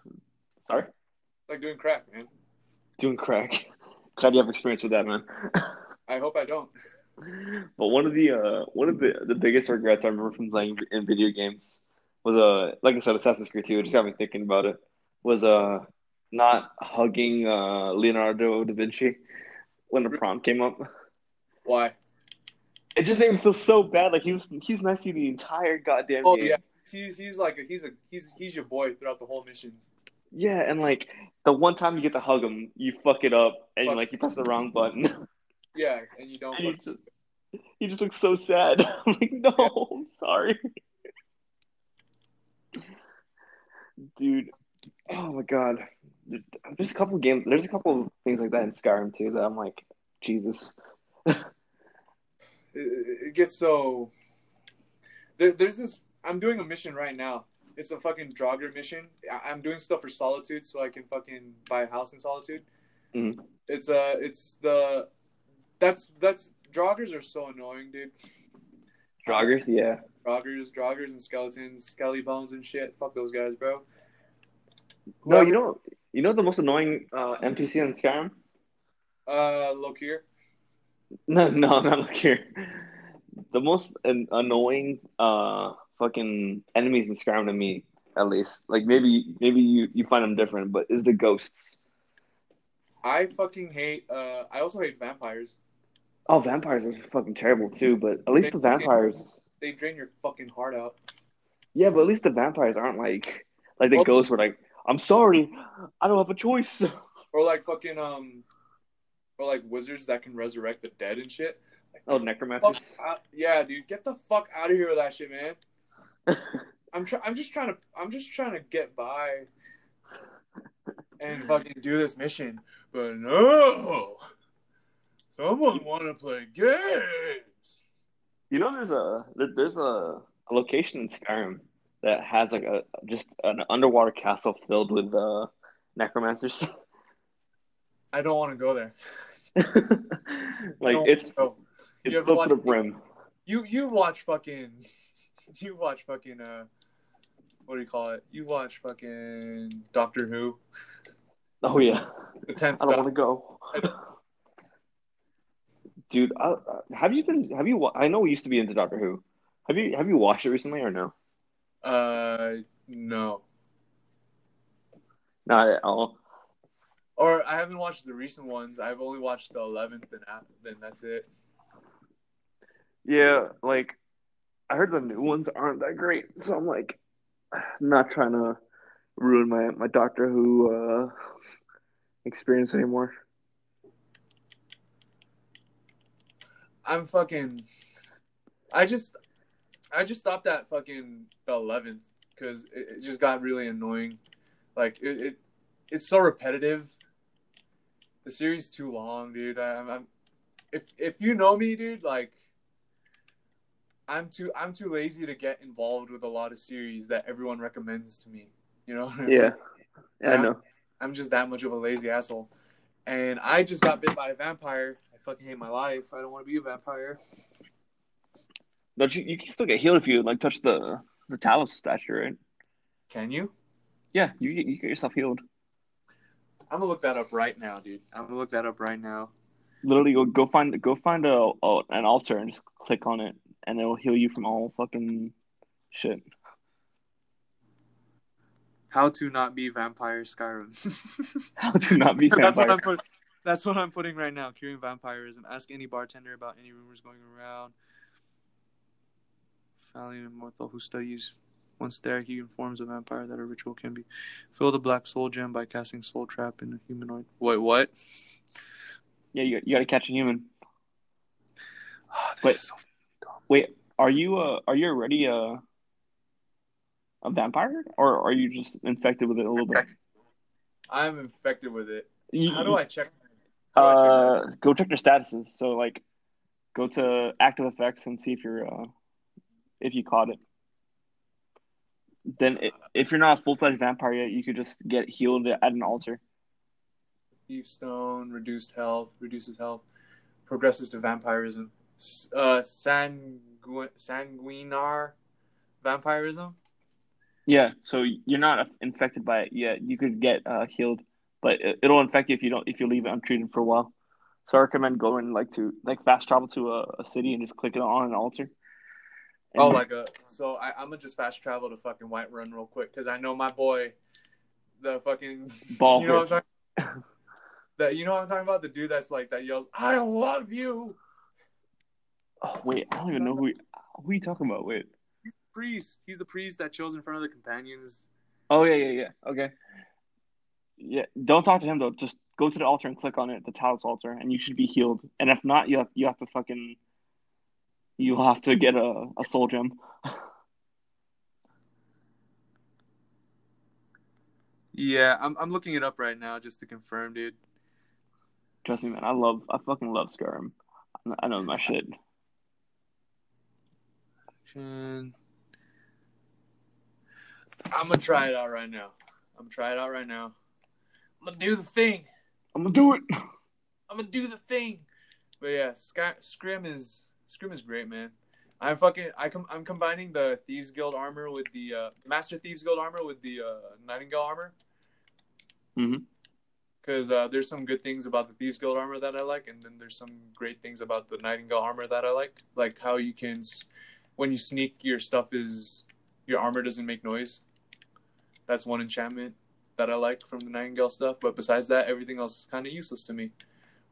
sorry. like doing crack, man. Doing crack. Glad you have experience with that, man. I hope I don't. But one of the uh, one of the, the biggest regrets I remember from playing in video games was uh like I said Assassin's Creed 2, just got me thinking about it. Was uh not hugging uh Leonardo da Vinci when the prom came up. Why? It just made me feel so bad. Like he was he's nice to you the entire goddamn oh, game. yeah. He's he's like a, he's a he's he's your boy throughout the whole missions. Yeah, and like the one time you get to hug him, you fuck it up and fuck. like you press the wrong button. Yeah, and you don't. And just, he just looks so sad. I'm like, no, yeah. I'm sorry, dude. Oh my god, there's a couple games. There's a couple things like that in Skyrim too that I'm like, Jesus. it, it gets so. There, there's this I'm doing a mission right now. It's a fucking Draugr mission. I- am doing stuff for Solitude so I can fucking buy a house in Solitude. Mm-hmm. It's uh, it's the that's that's Draugrs are so annoying, dude. Draugrs, yeah. Draugrs, Draugrs, and skeletons, skelly bones and shit. Fuck those guys, bro. No, you know, you know the most annoying uh, NPC in Skyrim. Uh, Lokir. No, no, I'm not Lokir. The most an- annoying uh fucking enemies in Skyrim to me, at least. Like maybe maybe you, you find them different, but is the ghosts. I fucking hate. Uh, I also hate vampires. Oh, vampires are fucking terrible too. But at least they, the vampires. They drain your fucking heart out. Yeah, but at least the vampires aren't like like the well, ghosts were like, "I'm sorry, I don't have a choice." Or like fucking um, or like wizards that can resurrect the dead and shit. Like, oh, necromancers. Yeah, dude, get the fuck out of here with that shit, man. I'm try- I'm just trying to I'm just trying to get by and fucking do this mission. But no. Someone want to play games. You know there's a there's a, a location in Skyrim that has like a just an underwater castle filled with uh necromancers. I don't want to go there. like it's it's filled to the brim. You you watch fucking you watch fucking uh, what do you call it? You watch fucking Doctor Who. Oh yeah. The tenth. I don't want to go. Dude, uh, have you been? Have you? I know we used to be into Doctor Who. Have you? Have you watched it recently or no? Uh, no. Not at all. Or I haven't watched the recent ones. I've only watched the eleventh, and then that's it. Yeah, like I heard the new ones aren't that great, so I'm like, not trying to ruin my my Doctor Who uh, experience anymore. I'm fucking. I just, I just stopped at fucking the eleventh because it, it, just got really annoying. Like it, it, it's so repetitive. The series too long, dude. I, I'm, I'm, if if you know me, dude, like. I'm too I'm too lazy to get involved with a lot of series that everyone recommends to me. You know? Yeah. Yeah, I know. I'm just that much of a lazy asshole. And I just got bit by a vampire. I fucking hate my life. I don't want to be a vampire. Don't you? You can still get healed if you like touch the the Talos statue, right? Can you? Yeah, you you get yourself healed. I'm gonna look that up right now, dude. I'm gonna look that up right now. Literally, go go find go find a, a an altar and just click on it, and it'll heal you from all fucking shit. How to not be vampire Skyrim. How to not be vampire. that's what I'm put, That's what I'm putting right now. Curing vampirism. Ask any bartender about any rumors going around. Valiant immortal who studies. Once there, he informs a vampire that a ritual can be fill the black soul gem by casting soul trap in a humanoid. Wait, what? Yeah, you, you got to catch a human. Oh, wait, so wait, are you uh are you already uh a vampire, or are you just infected with it a little bit? I'm infected with it. How do I check? Do uh, I check go check your statuses. So like, go to active effects and see if you're uh, if you caught it. Then, if you're not a full fledged vampire yet, you could just get healed at an altar. Thief stone, reduced health, reduces health, progresses to vampirism. Uh, sangu- sanguinar vampirism. Yeah, so you're not infected by it yet. You could get uh, healed, but it'll infect you if you don't if you leave it untreated for a while. So I recommend going like to like fast travel to a, a city and just click it on an altar. Oh, like a so I, I'm gonna just fast travel to fucking Whiterun real quick because I know my boy, the fucking ball. You know what I'm talking. that you know what I'm talking about? The dude that's like that yells, "I love you." Oh wait, I don't even know who. Who are you talking about? Wait priest. He's the priest that chills in front of the companions. Oh yeah, yeah, yeah. Okay. Yeah, don't talk to him though. Just go to the altar and click on it, the Talos altar, and you should be healed. And if not, you have you have to fucking you'll have to get a, a soul gem. yeah, I'm I'm looking it up right now just to confirm, dude. Trust me, man. I love I fucking love Skyrim. I know my shit. I'm gonna try it out right now. I'm gonna try it out right now. I'm gonna do the thing. I'm gonna do it. I'm gonna do the thing. But yeah, Sky, Scrim is Scrim is great, man. I'm fucking I com- I'm combining the Thieves Guild armor with the uh, Master Thieves Guild armor with the uh, Nightingale armor. Mhm. Because uh, there's some good things about the Thieves Guild armor that I like, and then there's some great things about the Nightingale armor that I like, like how you can, when you sneak, your stuff is your armor doesn't make noise. That's one enchantment that I like from the Nightingale stuff. But besides that, everything else is kind of useless to me.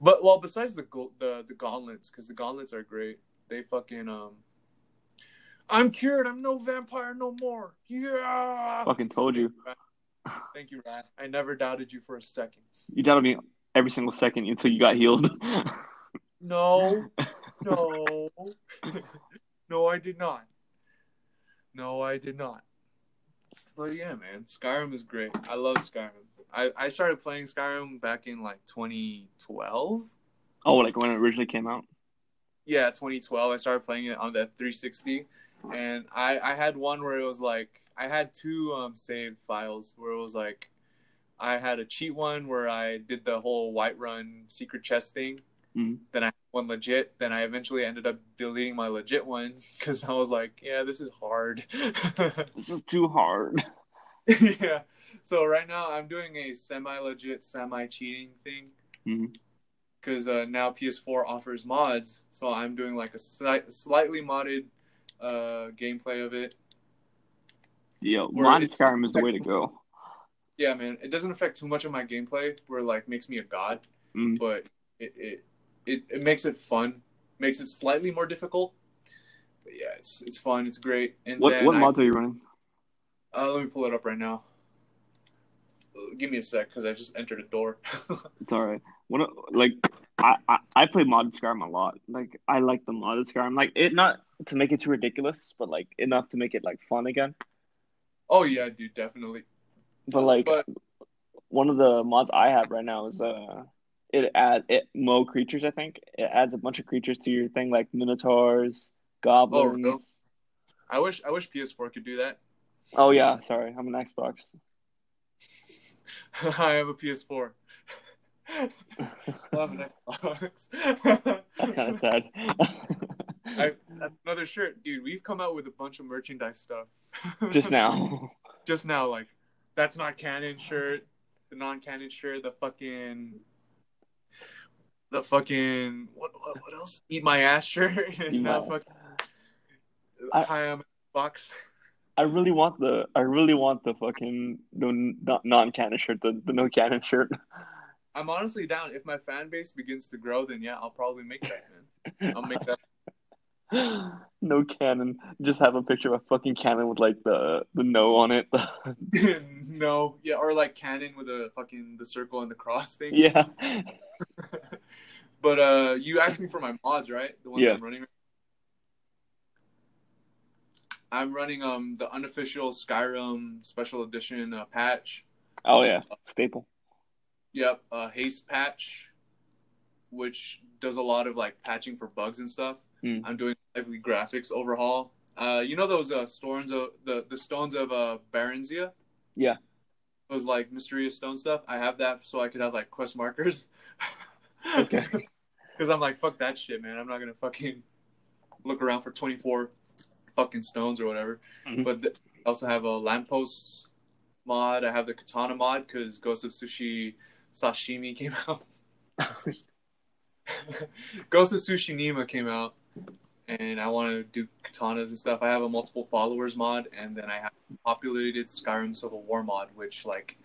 But well, besides the the the gauntlets, because the gauntlets are great. They fucking um. I'm cured. I'm no vampire no more. Yeah. Fucking told you. Thank you, Rat. I never doubted you for a second. You doubted me every single second until you got healed. no, no, no, I did not. No, I did not. But yeah, man, Skyrim is great. I love Skyrim. I, I started playing Skyrim back in like 2012. Oh, like when it originally came out? Yeah, 2012. I started playing it on the 360, and I I had one where it was like I had two um save files where it was like I had a cheat one where I did the whole Whiterun secret chest thing. Mm-hmm. Then I had one legit. Then I eventually ended up deleting my legit one because I was like, yeah, this is hard. this is too hard. yeah. So right now I'm doing a semi legit, semi cheating thing. Because mm-hmm. uh, now PS4 offers mods, so I'm doing like a sli- slightly modded uh, gameplay of it. Yeah, modded Skyrim is the way to go. Yeah, man, it doesn't affect too much of my gameplay, where it, like makes me a god, mm. but it, it it it makes it fun, makes it slightly more difficult. but yeah, it's it's fun. It's great. And what what mods I, are you running? Uh, let me pull it up right now. Give me a sec because I just entered a door. it's all right. What like I, I I play modded Skyrim a lot. Like I like the modded Skyrim. Like it not to make it too ridiculous, but like enough to make it like fun again. Oh yeah, dude, definitely. But like but... one of the mods I have right now is uh it add it mo creatures. I think it adds a bunch of creatures to your thing like minotaurs, goblins. Oh, no. I wish I wish PS4 could do that. Oh yeah, sorry, I'm an Xbox. I have a PS4. I have an Xbox. That's kind of sad. I, another shirt, dude. We've come out with a bunch of merchandise stuff. Just now. Just now, like that's not canon shirt, the non-canon shirt, the fucking, the fucking what what, what else? Eat my ass shirt. Eat my... fucking. I, Hi, I'm box. I really want the I really want the fucking the non-canon shirt, the, the no canon shirt. I'm honestly down. If my fan base begins to grow, then yeah, I'll probably make that, man. I'll make that no cannon. Just have a picture of a fucking cannon with like the the no on it. no, yeah, or like cannon with a fucking the circle and the cross thing. Yeah. but uh, you asked me for my mods, right? The ones yeah. I'm running. I'm running um the unofficial Skyrim special edition uh, patch. Oh yeah, staple. Yep, uh, haste patch, which does a lot of like patching for bugs and stuff. Mm. I'm doing lively graphics overhaul. Uh, you know those uh, stones of the the stones of uh Barenziah? Yeah. Those like mysterious stone stuff. I have that so I could have like quest markers. okay. Because I'm like, fuck that shit, man. I'm not gonna fucking look around for 24 fucking stones or whatever. Mm-hmm. But th- I also have a lampposts mod. I have the katana mod because Ghost of Sushi Sashimi came out. Ghost of Tsushima came out, and I want to do katanas and stuff. I have a multiple followers mod, and then I have populated Skyrim Civil War mod, which like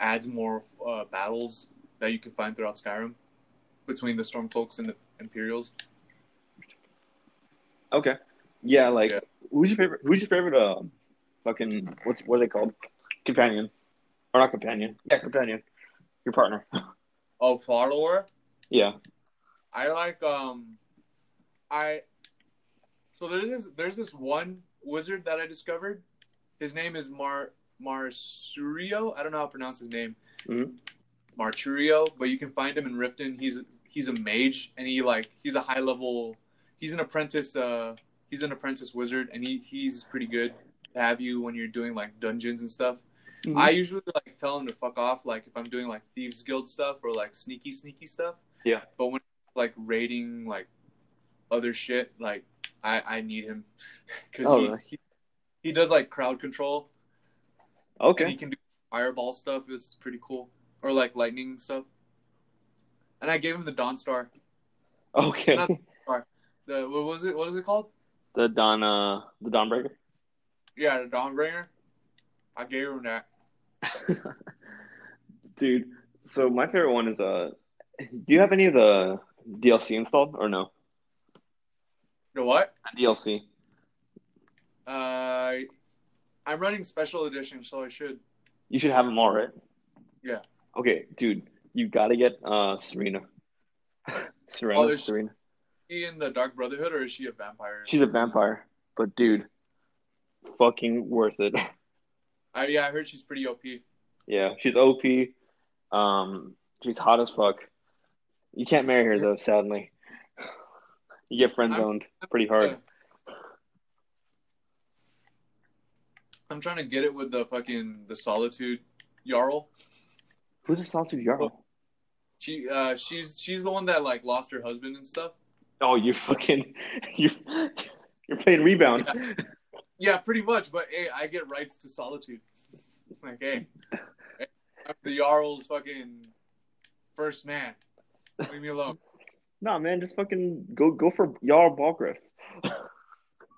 adds more uh, battles that you can find throughout Skyrim between the Stormcloaks and the Imperials. Okay. Yeah, like yeah. who's your favorite? Who's your favorite? Uh, fucking what's what are they called? Companion, or not companion? Yeah, companion. Your partner. Oh, follower. Yeah. I like um, I. So there's this there's this one wizard that I discovered. His name is Mar Marsurio. I don't know how to pronounce his name. Mm-hmm. Marturio, but you can find him in Riften. He's a, he's a mage, and he like he's a high level. He's an apprentice. Uh, he's an apprentice wizard, and he he's pretty good to have you when you're doing like dungeons and stuff. Mm-hmm. I usually like tell him to fuck off, like if I'm doing like thieves guild stuff or like sneaky sneaky stuff. Yeah. But when like raiding like other shit, like I I need him because oh, he, he, he does like crowd control. Okay. he can do fireball stuff. It's pretty cool, or like lightning stuff. And I gave him the Dawn Star. Okay. Not the, Star. the what was it? What is it called? The Don, uh the Dawnbreaker. Yeah, the Dawnbringer. I gave him that. Dude, so my favorite one is uh do you have any of the DLC installed or no? The what? The DLC. Uh, I'm running special edition, so I should. You should have them all, right? Yeah. Okay, dude, you gotta get uh Serana. Serana. Oh, Serana. She in the Dark Brotherhood, or is she a vampire? She's a vampire, but dude, fucking worth it. I yeah, I heard she's pretty OP. Yeah, she's OP. Um, she's hot as fuck. You can't marry her though, sadly. You get friend zoned pretty hard. I'm trying to get it with the fucking the solitude Jarl. Who's the solitude Jarl? She uh she's she's the one that like lost her husband and stuff. Oh, you fucking you you're playing rebound. Yeah. yeah, pretty much. But hey, I get rights to solitude. like, hey, I'm the Jarl's fucking first man. Leave me alone. nah, man, just fucking go go for Jarl Balgruuf.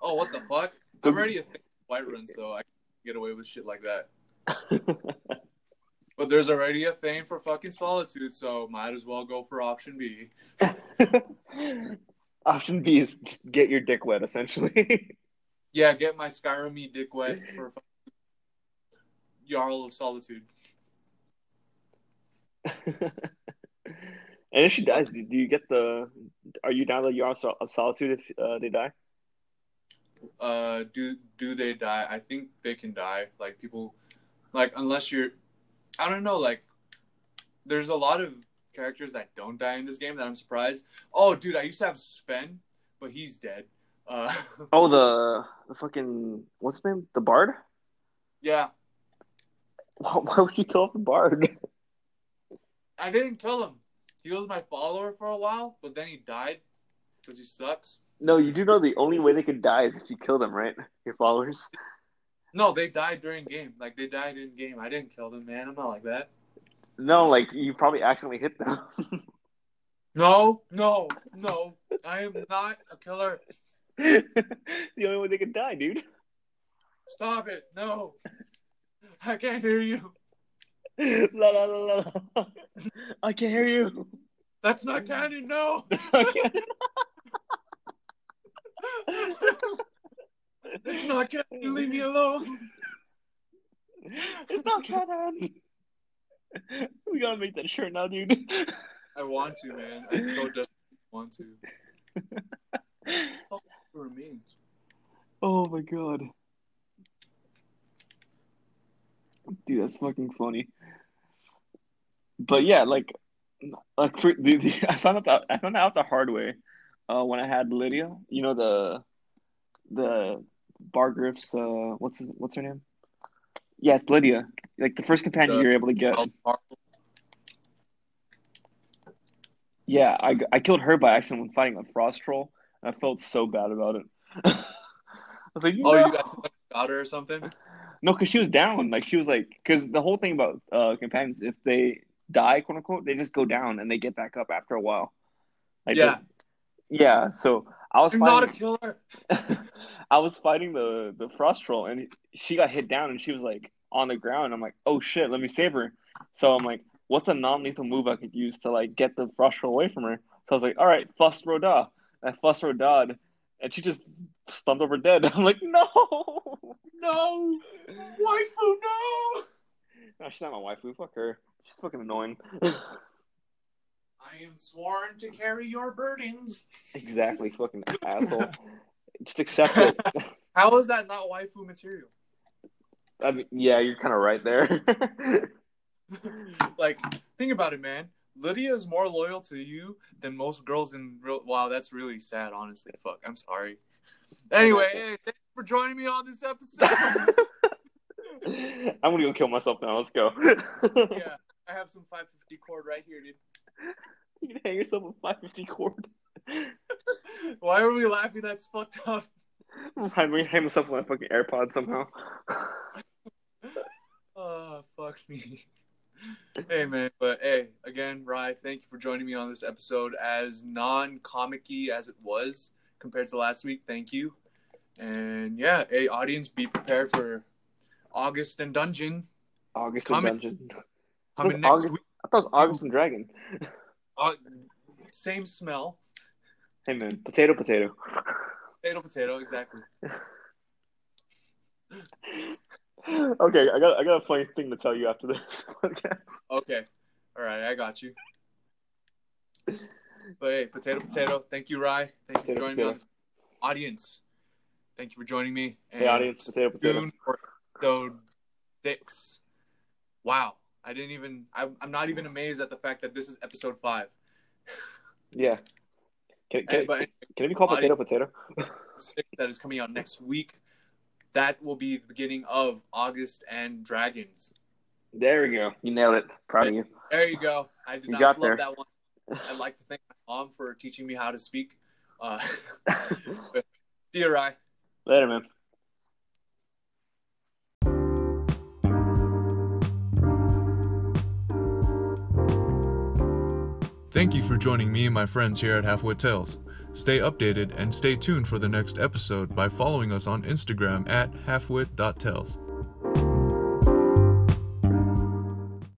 oh, what the fuck? I'm already a Whiterun, so I can get away with shit like that. but there's already a thing for fucking solitude, so might as well go for option B. Option B is get your dick wet, essentially. yeah, get my Skyrim dick wet for Jarl of Solitude. and if she dies, do you get the? Are you down the Jarl of Solitude if uh, they die? Uh, do do they die? I think they can die. Like people, like unless you're, I don't know. Like, there's a lot of characters that don't die in this game that I'm surprised. Oh, dude, I used to have Sven, but he's dead. Uh, oh, the the fucking what's his name? The Bard. Yeah. Why, why would you kill off the Bard? I didn't kill him. He was my follower for a while, but then he died because he sucks. No, you do know the only way they could die is if you kill them, right? Your followers. No, they died during game. Like they died in game. I didn't kill them, man. I'm not like that. No, like you probably accidentally hit them. no, no, no. I am not a killer. the only way they could die, dude. Stop it. No. I can't hear you. La la la la. I can't hear you. That's not canon, no. it's not canon. Leave me alone. It's not canon. We gotta make that shirt now, dude. I want to, man. I so just want to. oh, remains. Oh my god. Dude, that's fucking funny. But yeah, like, like for, the, the, I found out that I found out the hard way uh, when I had Lydia. You know the the Bargriff's uh, what's what's her name? Yeah, it's Lydia. Like the first companion the, you're able to get. Yeah, I, I killed her by accident when fighting a frost troll. I felt so bad about it. I was like, "Oh, you got, got her or something?" No, because she was down. Like she was like, because the whole thing about uh, companions, if they die, quote unquote, they just go down and they get back up after a while. Like, yeah, yeah. So I was. I'm fighting, not a killer. I was fighting the the frost troll, and she got hit down, and she was like on the ground. I'm like, oh shit, let me save her. So I'm like, what's a non lethal move I could use to like get the frost troll away from her? So I was like, all right, Fus Ro Dah. I Fust Rodad, and she just stunned over dead. I'm like, no, no, waifu, no. No, she's not my waifu. Fuck her. She's fucking annoying. I am sworn to carry your burdens. Exactly, fucking asshole. Just accept it. How is that not waifu material? I mean, yeah, you're kind of right there. like, think about it, man. Lydia is more loyal to you than most girls in real. Wow, that's really sad. Honestly, fuck. I'm sorry. Anyway, hey, thanks for joining me on this episode. I'm gonna go kill myself now. Let's go. yeah, I have some 550 cord right here, dude. You can hang yourself a 550 cord. Why are we laughing? That's fucked up. I'm gonna hang myself with my fucking AirPod somehow. oh fuck me hey man, but hey, again, Rye, thank you for joining me on this episode. As non-comic-y as it was compared to last week, thank you. And yeah, hey, audience, be prepared for August and Dungeon. August and Dungeon. Coming next August, week. I thought it was August and Dragon. Uh, same smell. Hey man, potato, potato. Potato, potato, exactly. okay, I got I got a funny thing to tell you after this podcast. Okay, all right, I got you. But hey, potato, potato. Thank you, Rye. Thank you potato, for joining potato. me on this audience. Thank you for joining me. And hey, audience, potato, potato. Episode six. Wow, I didn't even. I, I'm not even amazed at the fact that this is episode five. Yeah. Can, can, and, but, can it be called potato, potato? Six that is coming out next week that will be the beginning of August and Dragons. There we go. You nailed it. Proud of you. There you go. I did you not love that one. I'd like to thank my mom for teaching me how to speak. Uh, see you, Rye. Later, man. Thank you for joining me and my friends here at Half Wit Tales. Stay updated and stay tuned for the next episode by following us on Instagram at halfwit.tales.